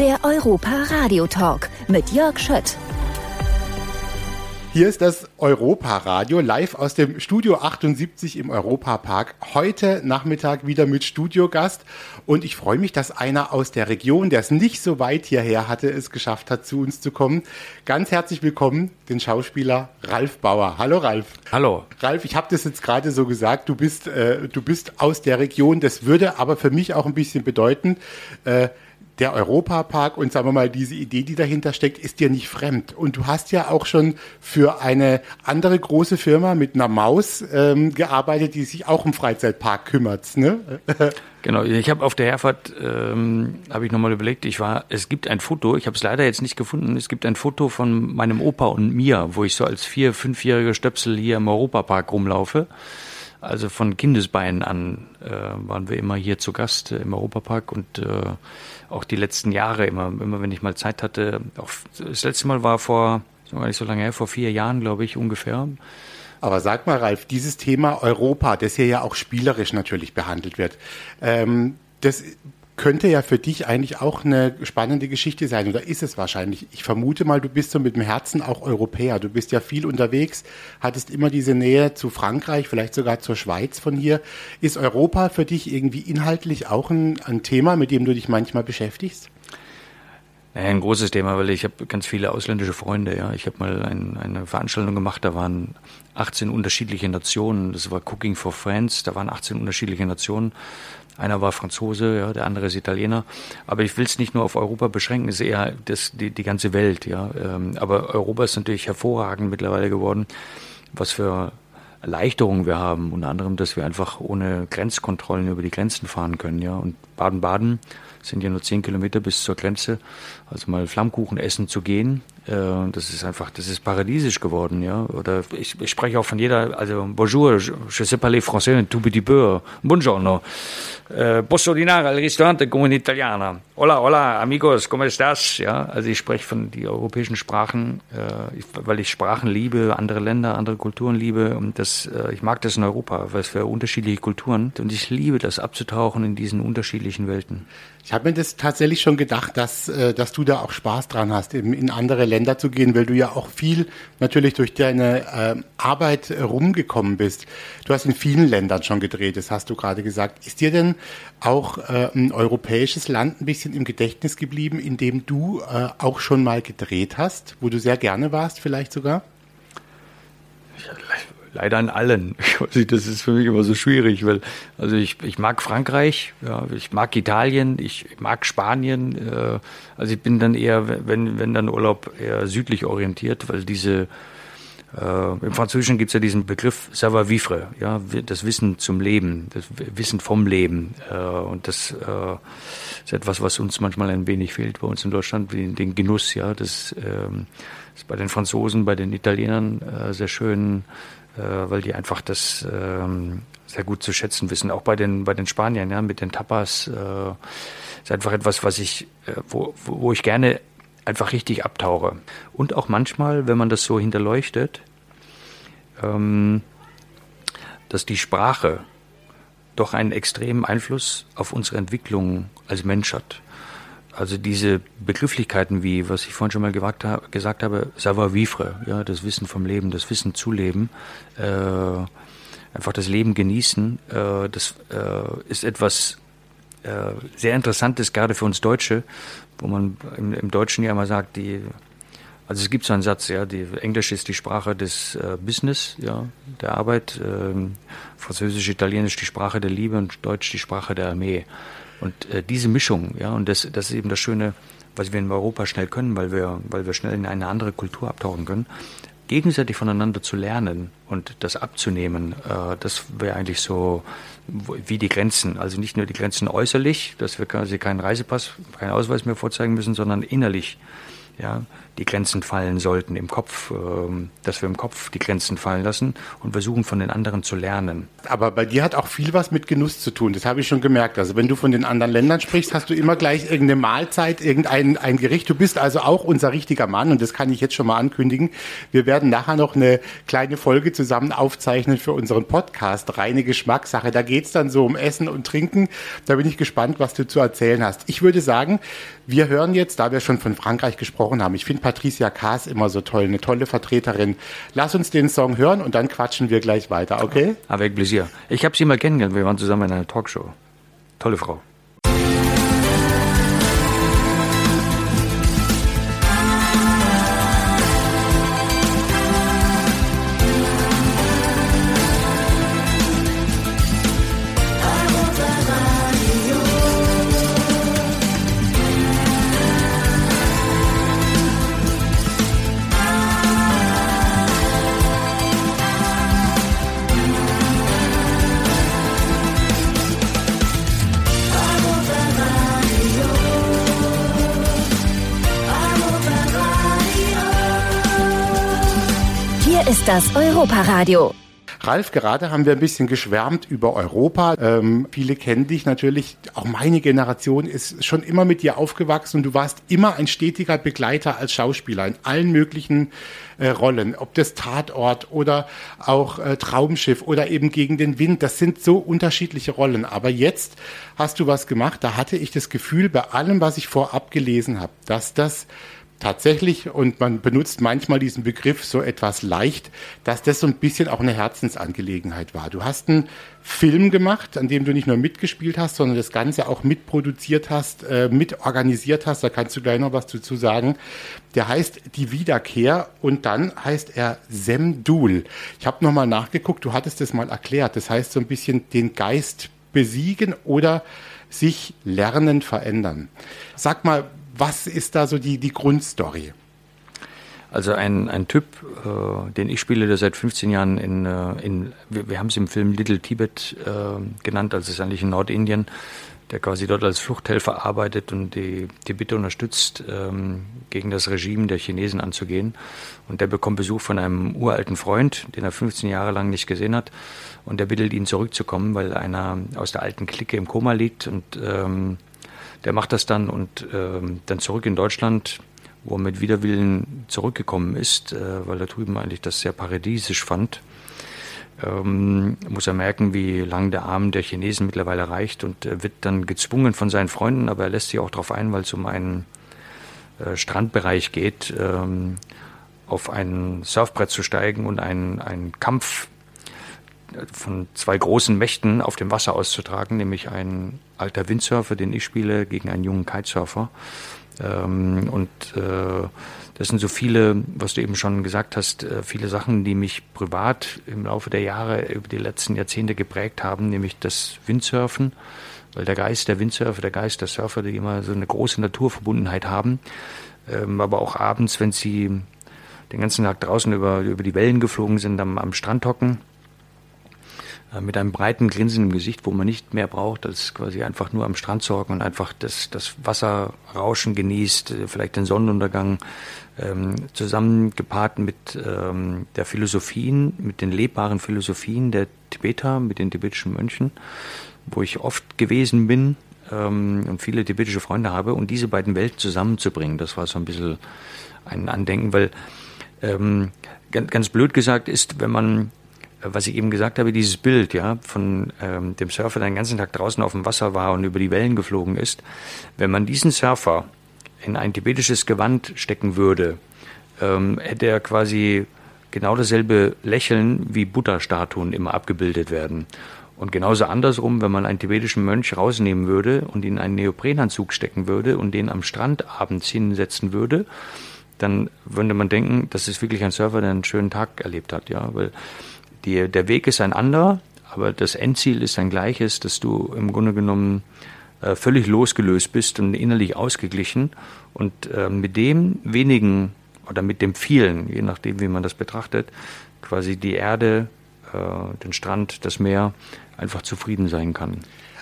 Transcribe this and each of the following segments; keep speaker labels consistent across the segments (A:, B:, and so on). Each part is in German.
A: Der Europa Radio Talk mit Jörg Schött.
B: Hier ist das Europa-Radio live aus dem Studio 78 im Europapark. Heute Nachmittag wieder mit Studiogast. Und ich freue mich, dass einer aus der Region, der es nicht so weit hierher hatte, es geschafft hat, zu uns zu kommen. Ganz herzlich willkommen, den Schauspieler Ralf Bauer. Hallo Ralf.
C: Hallo.
B: Ralf, ich habe das jetzt gerade so gesagt, du bist, äh, du bist aus der Region. Das würde aber für mich auch ein bisschen bedeuten, äh, der Europapark und sagen wir mal, diese Idee, die dahinter steckt, ist dir nicht fremd. Und du hast ja auch schon für eine andere große Firma mit einer Maus ähm, gearbeitet, die sich auch um Freizeitpark kümmert. Ne?
C: Genau, ich habe auf der Herfahrt, ähm, habe ich nochmal überlegt, ich war, es gibt ein Foto, ich habe es leider jetzt nicht gefunden, es gibt ein Foto von meinem Opa und mir, wo ich so als vier-, fünfjähriger Stöpsel hier im Europapark rumlaufe. Also von Kindesbeinen an äh, waren wir immer hier zu Gast äh, im Europapark und äh, auch die letzten Jahre immer, immer wenn ich mal Zeit hatte. Auch das letzte Mal war vor, gar nicht so lange her, vor vier Jahren, glaube ich, ungefähr.
B: Aber sag mal, Ralf, dieses Thema Europa, das hier ja auch spielerisch natürlich behandelt wird, ähm, das könnte ja für dich eigentlich auch eine spannende Geschichte sein oder ist es wahrscheinlich. Ich vermute mal, du bist so mit dem Herzen auch Europäer. Du bist ja viel unterwegs, hattest immer diese Nähe zu Frankreich, vielleicht sogar zur Schweiz von hier. Ist Europa für dich irgendwie inhaltlich auch ein, ein Thema, mit dem du dich manchmal beschäftigst?
C: Ein großes Thema, weil ich habe ganz viele ausländische Freunde. Ja, ich habe mal ein, eine Veranstaltung gemacht. Da waren 18 unterschiedliche Nationen. Das war Cooking for Friends. Da waren 18 unterschiedliche Nationen. Einer war Franzose, ja, der andere ist Italiener. Aber ich will es nicht nur auf Europa beschränken, es ist eher das, die, die ganze Welt. Ja. Ähm, aber Europa ist natürlich hervorragend mittlerweile geworden, was für Erleichterungen wir haben. Unter anderem, dass wir einfach ohne Grenzkontrollen über die Grenzen fahren können. Ja. Und Baden-Baden sind ja nur zehn Kilometer bis zur Grenze. Also mal Flammkuchen essen zu gehen, das ist einfach, das ist paradiesisch geworden, ja. Oder ich, ich spreche auch von jeder, also Bonjour, je, sais parler français tout petit peu, buongiorno. Äh, posso dinare al ristorante come un italiana. Hola, hola, amigos, come estás? Ja, also ich spreche von die europäischen Sprachen, äh, weil ich Sprachen liebe, andere Länder, andere Kulturen liebe und das, äh, ich mag das in Europa, weil es für unterschiedliche Kulturen und ich liebe das abzutauchen in diesen unterschiedlichen Welten.
B: Ich habe mir das tatsächlich schon gedacht, dass, äh, dass du da auch Spaß dran hast, in andere Länder zu gehen, weil du ja auch viel natürlich durch deine äh, Arbeit rumgekommen bist. Du hast in vielen Ländern schon gedreht, das hast du gerade gesagt. Ist dir denn auch äh, ein europäisches Land ein bisschen im Gedächtnis geblieben, in dem du äh, auch schon mal gedreht hast, wo du sehr gerne warst, vielleicht sogar?
C: Leider in allen. Das ist für mich immer so schwierig, weil also ich, ich mag Frankreich, ja, ich mag Italien, ich mag Spanien. Äh, also ich bin dann eher, wenn, wenn dann Urlaub eher südlich orientiert, weil diese äh, Im Französischen gibt es ja diesen Begriff savoir vivre, ja, das Wissen zum Leben, das Wissen vom Leben. Äh, und das äh, ist etwas, was uns manchmal ein wenig fehlt bei uns in Deutschland, wie den Genuss, ja. Das ähm, ist bei den Franzosen, bei den Italienern äh, sehr schön weil die einfach das ähm, sehr gut zu schätzen wissen. Auch bei den, bei den Spaniern, ja, mit den Tapas, äh, ist einfach etwas, was ich, äh, wo, wo ich gerne einfach richtig abtauche. Und auch manchmal, wenn man das so hinterleuchtet, ähm, dass die Sprache doch einen extremen Einfluss auf unsere Entwicklung als Mensch hat. Also diese Begrifflichkeiten wie, was ich vorhin schon mal gewagt, gesagt habe, savoir vivre, ja, das Wissen vom Leben, das Wissen zu leben, äh, einfach das Leben genießen, äh, das äh, ist etwas äh, sehr Interessantes, gerade für uns Deutsche, wo man im, im, Deutschen ja immer sagt, die, also es gibt so einen Satz, ja, die Englisch ist die Sprache des äh, Business, ja, der Arbeit, ähm, Französisch, Italienisch die Sprache der Liebe und Deutsch die Sprache der Armee. Und äh, diese Mischung, ja, und das, das ist eben das Schöne, was wir in Europa schnell können, weil wir, weil wir schnell in eine andere Kultur abtauchen können, gegenseitig voneinander zu lernen und das abzunehmen, äh, das wäre eigentlich so wie die Grenzen. Also nicht nur die Grenzen äußerlich, dass wir quasi keinen Reisepass, keinen Ausweis mehr vorzeigen müssen, sondern innerlich. Ja, die Grenzen fallen sollten im Kopf, ähm, dass wir im Kopf die Grenzen fallen lassen und versuchen von den anderen zu lernen.
B: Aber bei dir hat auch viel was mit Genuss zu tun. Das habe ich schon gemerkt. Also wenn du von den anderen Ländern sprichst, hast du immer gleich irgendeine Mahlzeit, irgendein ein Gericht. Du bist also auch unser richtiger Mann und das kann ich jetzt schon mal ankündigen. Wir werden nachher noch eine kleine Folge zusammen aufzeichnen für unseren Podcast Reine Geschmackssache. Da geht's dann so um Essen und Trinken. Da bin ich gespannt, was du zu erzählen hast. Ich würde sagen, wir hören jetzt, da wir schon von Frankreich gesprochen haben, ich finde Patricia Kaas immer so toll, eine tolle Vertreterin. Lass uns den Song hören und dann quatschen wir gleich weiter, okay?
C: Avec plaisir. Ich habe sie mal kennengelernt, wir waren zusammen in einer Talkshow. Tolle Frau.
A: Ist das Europaradio.
B: Ralf, gerade haben wir ein bisschen geschwärmt über Europa. Ähm, viele kennen dich natürlich. Auch meine Generation ist schon immer mit dir aufgewachsen und du warst immer ein stetiger Begleiter als Schauspieler in allen möglichen äh, Rollen. Ob das Tatort oder auch äh, Traumschiff oder eben gegen den Wind. Das sind so unterschiedliche Rollen. Aber jetzt hast du was gemacht. Da hatte ich das Gefühl, bei allem, was ich vorab gelesen habe, dass das tatsächlich, und man benutzt manchmal diesen Begriff so etwas leicht, dass das so ein bisschen auch eine Herzensangelegenheit war. Du hast einen Film gemacht, an dem du nicht nur mitgespielt hast, sondern das Ganze auch mitproduziert hast, äh, mitorganisiert hast. Da kannst du gleich noch was dazu sagen. Der heißt Die Wiederkehr und dann heißt er Semdul. Ich habe nochmal nachgeguckt, du hattest das mal erklärt. Das heißt so ein bisschen den Geist besiegen oder sich lernen verändern. Sag mal, was ist da so die, die Grundstory?
C: Also ein, ein Typ, äh, den ich spiele, der seit 15 Jahren in, äh, in wir, wir haben es im Film Little Tibet äh, genannt, also es ist eigentlich in Nordindien, der quasi dort als Fluchthelfer arbeitet und die Tibet unterstützt, ähm, gegen das Regime der Chinesen anzugehen. Und der bekommt Besuch von einem uralten Freund, den er 15 Jahre lang nicht gesehen hat. Und der bittet ihn zurückzukommen, weil einer aus der alten Clique im Koma liegt und ähm, der macht das dann und ähm, dann zurück in Deutschland, wo er mit Widerwillen zurückgekommen ist, äh, weil er drüben eigentlich das sehr paradiesisch fand. Ähm, muss er merken, wie lang der Arm der Chinesen mittlerweile reicht und er wird dann gezwungen von seinen Freunden, aber er lässt sich auch darauf ein, weil es um einen äh, Strandbereich geht, ähm, auf ein Surfbrett zu steigen und einen, einen Kampf von zwei großen Mächten auf dem Wasser auszutragen, nämlich ein alter Windsurfer, den ich spiele, gegen einen jungen Kitesurfer. Ähm, und äh, das sind so viele, was du eben schon gesagt hast, äh, viele Sachen, die mich privat im Laufe der Jahre, über die letzten Jahrzehnte geprägt haben, nämlich das Windsurfen, weil der Geist der Windsurfer, der Geist der Surfer, die immer so eine große Naturverbundenheit haben, ähm, aber auch abends, wenn sie den ganzen Tag draußen über, über die Wellen geflogen sind, am, am Strand hocken mit einem breiten Grinsen im Gesicht, wo man nicht mehr braucht, als quasi einfach nur am Strand sorgen und einfach das, das Wasserrauschen genießt, äh, vielleicht den Sonnenuntergang, ähm, zusammengepaart mit ähm, der Philosophien, mit den lebbaren Philosophien der Tibeter, mit den tibetischen Mönchen, wo ich oft gewesen bin ähm, und viele tibetische Freunde habe und diese beiden Welten zusammenzubringen, das war so ein bisschen ein Andenken, weil ähm, ganz, ganz blöd gesagt ist, wenn man was ich eben gesagt habe, dieses Bild, ja, von ähm, dem Surfer, der den ganzen Tag draußen auf dem Wasser war und über die Wellen geflogen ist, wenn man diesen Surfer in ein tibetisches Gewand stecken würde, ähm, hätte er quasi genau dasselbe Lächeln wie Buddha-Statuen immer abgebildet werden. Und genauso andersrum, wenn man einen tibetischen Mönch rausnehmen würde und ihn in einen Neoprenanzug stecken würde und den am Strand abends hinsetzen würde, dann würde man denken, das ist wirklich ein Surfer, der einen schönen Tag erlebt hat, ja, weil die, der Weg ist ein anderer, aber das Endziel ist ein gleiches, dass du im Grunde genommen äh, völlig losgelöst bist und innerlich ausgeglichen und äh, mit dem wenigen oder mit dem vielen, je nachdem, wie man das betrachtet, quasi die Erde, äh, den Strand, das Meer einfach zufrieden sein kann.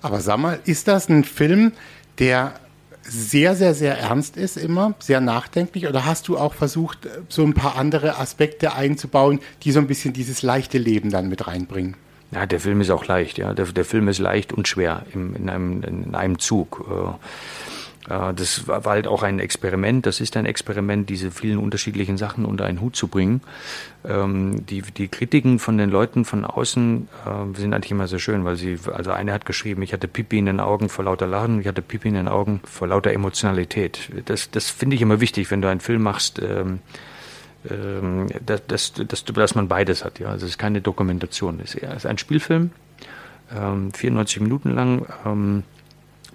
B: Aber sag mal, ist das ein Film, der sehr, sehr, sehr ernst ist immer, sehr nachdenklich? Oder hast du auch versucht, so ein paar andere Aspekte einzubauen, die so ein bisschen dieses leichte Leben dann mit reinbringen?
C: Ja, der Film ist auch leicht, ja. Der, der Film ist leicht und schwer im, in, einem, in einem Zug. Äh, das war halt auch ein Experiment, das ist ein Experiment, diese vielen unterschiedlichen Sachen unter einen Hut zu bringen. Ähm, die, die Kritiken von den Leuten von außen äh, sind eigentlich immer sehr schön, weil sie, also eine hat geschrieben, ich hatte Pipi in den Augen vor lauter Lachen, ich hatte Pipi in den Augen vor lauter Emotionalität. Das, das finde ich immer wichtig, wenn du einen Film machst, ähm, ähm, dass, dass, dass, dass man beides hat. Ja? Also es ist keine Dokumentation, es ist ein Spielfilm, 94 Minuten lang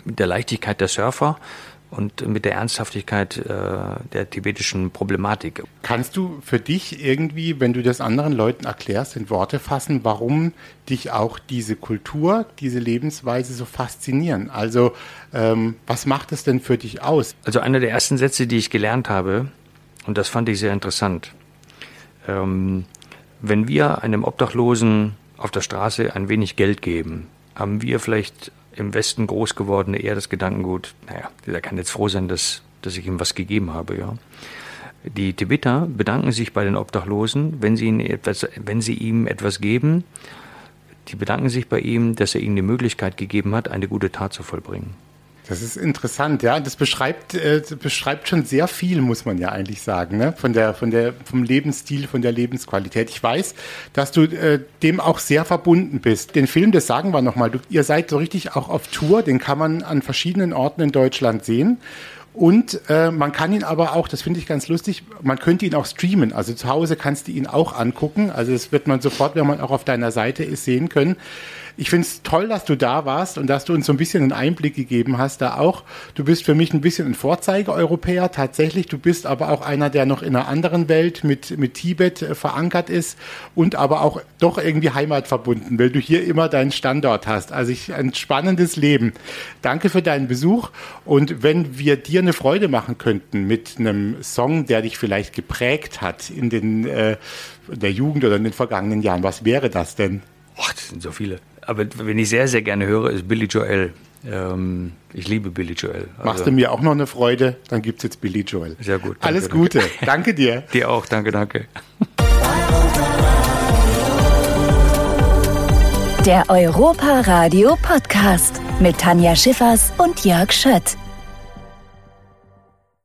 C: mit der Leichtigkeit der Surfer und mit der Ernsthaftigkeit äh, der tibetischen Problematik.
B: Kannst du für dich irgendwie, wenn du das anderen Leuten erklärst, in Worte fassen, warum dich auch diese Kultur, diese Lebensweise so faszinieren? Also ähm, was macht es denn für dich aus?
C: Also einer der ersten Sätze, die ich gelernt habe, und das fand ich sehr interessant, ähm, wenn wir einem Obdachlosen auf der Straße ein wenig Geld geben, haben wir vielleicht im Westen groß gewordene eher das Gedankengut, naja, der kann jetzt froh sein, dass, dass ich ihm was gegeben habe, ja. Die Tibeter bedanken sich bei den Obdachlosen, wenn sie, etwas, wenn sie ihm etwas geben. Die bedanken sich bei ihm, dass er ihnen die Möglichkeit gegeben hat, eine gute Tat zu vollbringen.
B: Das ist interessant, ja. Das beschreibt, äh, beschreibt schon sehr viel, muss man ja eigentlich sagen, ne? von der, von der, vom Lebensstil, von der Lebensqualität. Ich weiß, dass du äh, dem auch sehr verbunden bist. Den Film, das sagen wir nochmal, ihr seid so richtig auch auf Tour, den kann man an verschiedenen Orten in Deutschland sehen. Und äh, man kann ihn aber auch, das finde ich ganz lustig, man könnte ihn auch streamen. Also zu Hause kannst du ihn auch angucken. Also das wird man sofort, wenn man auch auf deiner Seite ist, sehen können. Ich finde es toll, dass du da warst und dass du uns so ein bisschen einen Einblick gegeben hast da auch. Du bist für mich ein bisschen ein Vorzeige-Europäer tatsächlich. Du bist aber auch einer, der noch in einer anderen Welt mit, mit Tibet äh, verankert ist und aber auch doch irgendwie heimatverbunden, weil du hier immer deinen Standort hast. Also ich, ein spannendes Leben. Danke für deinen Besuch und wenn wir dir eine Freude machen könnten mit einem Song, der dich vielleicht geprägt hat in den äh, der Jugend oder in den vergangenen Jahren, was wäre das denn?
C: Das sind so viele aber wenn ich sehr, sehr gerne höre, ist Billy Joel. Ähm, ich liebe Billy Joel.
B: Also Machst du mir auch noch eine Freude, dann gibt es jetzt Billy Joel.
C: Sehr gut.
B: Danke, Alles Gute. Danke, danke dir.
C: dir auch. Danke, danke.
A: Der Europa Radio Podcast mit Tanja Schiffers und Jörg Schött.